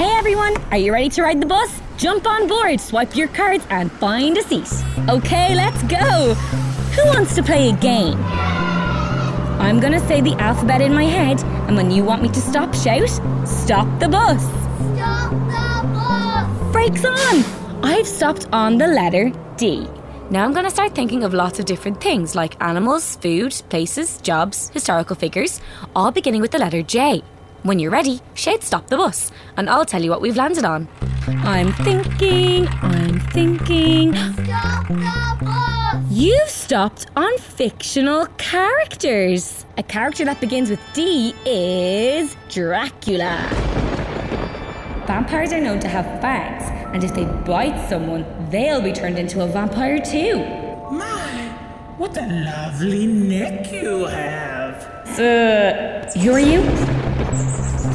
Hey everyone, are you ready to ride the bus? Jump on board, swipe your cards, and find a seat. Okay, let's go. Who wants to play a game? I'm gonna say the alphabet in my head, and when you want me to stop, shout, Stop the bus. Stop the bus! Brakes on! I've stopped on the letter D. Now I'm going to start thinking of lots of different things like animals, food, places, jobs, historical figures, all beginning with the letter J. When you're ready, Shade stop the bus, and I'll tell you what we've landed on. I'm thinking, I'm thinking. Stop the bus! You've stopped on fictional characters. A character that begins with D is Dracula. Vampires are known to have fangs, and if they bite someone, they'll be turned into a vampire too. My, what a lovely neck you have. Uh, who are you? Thank you.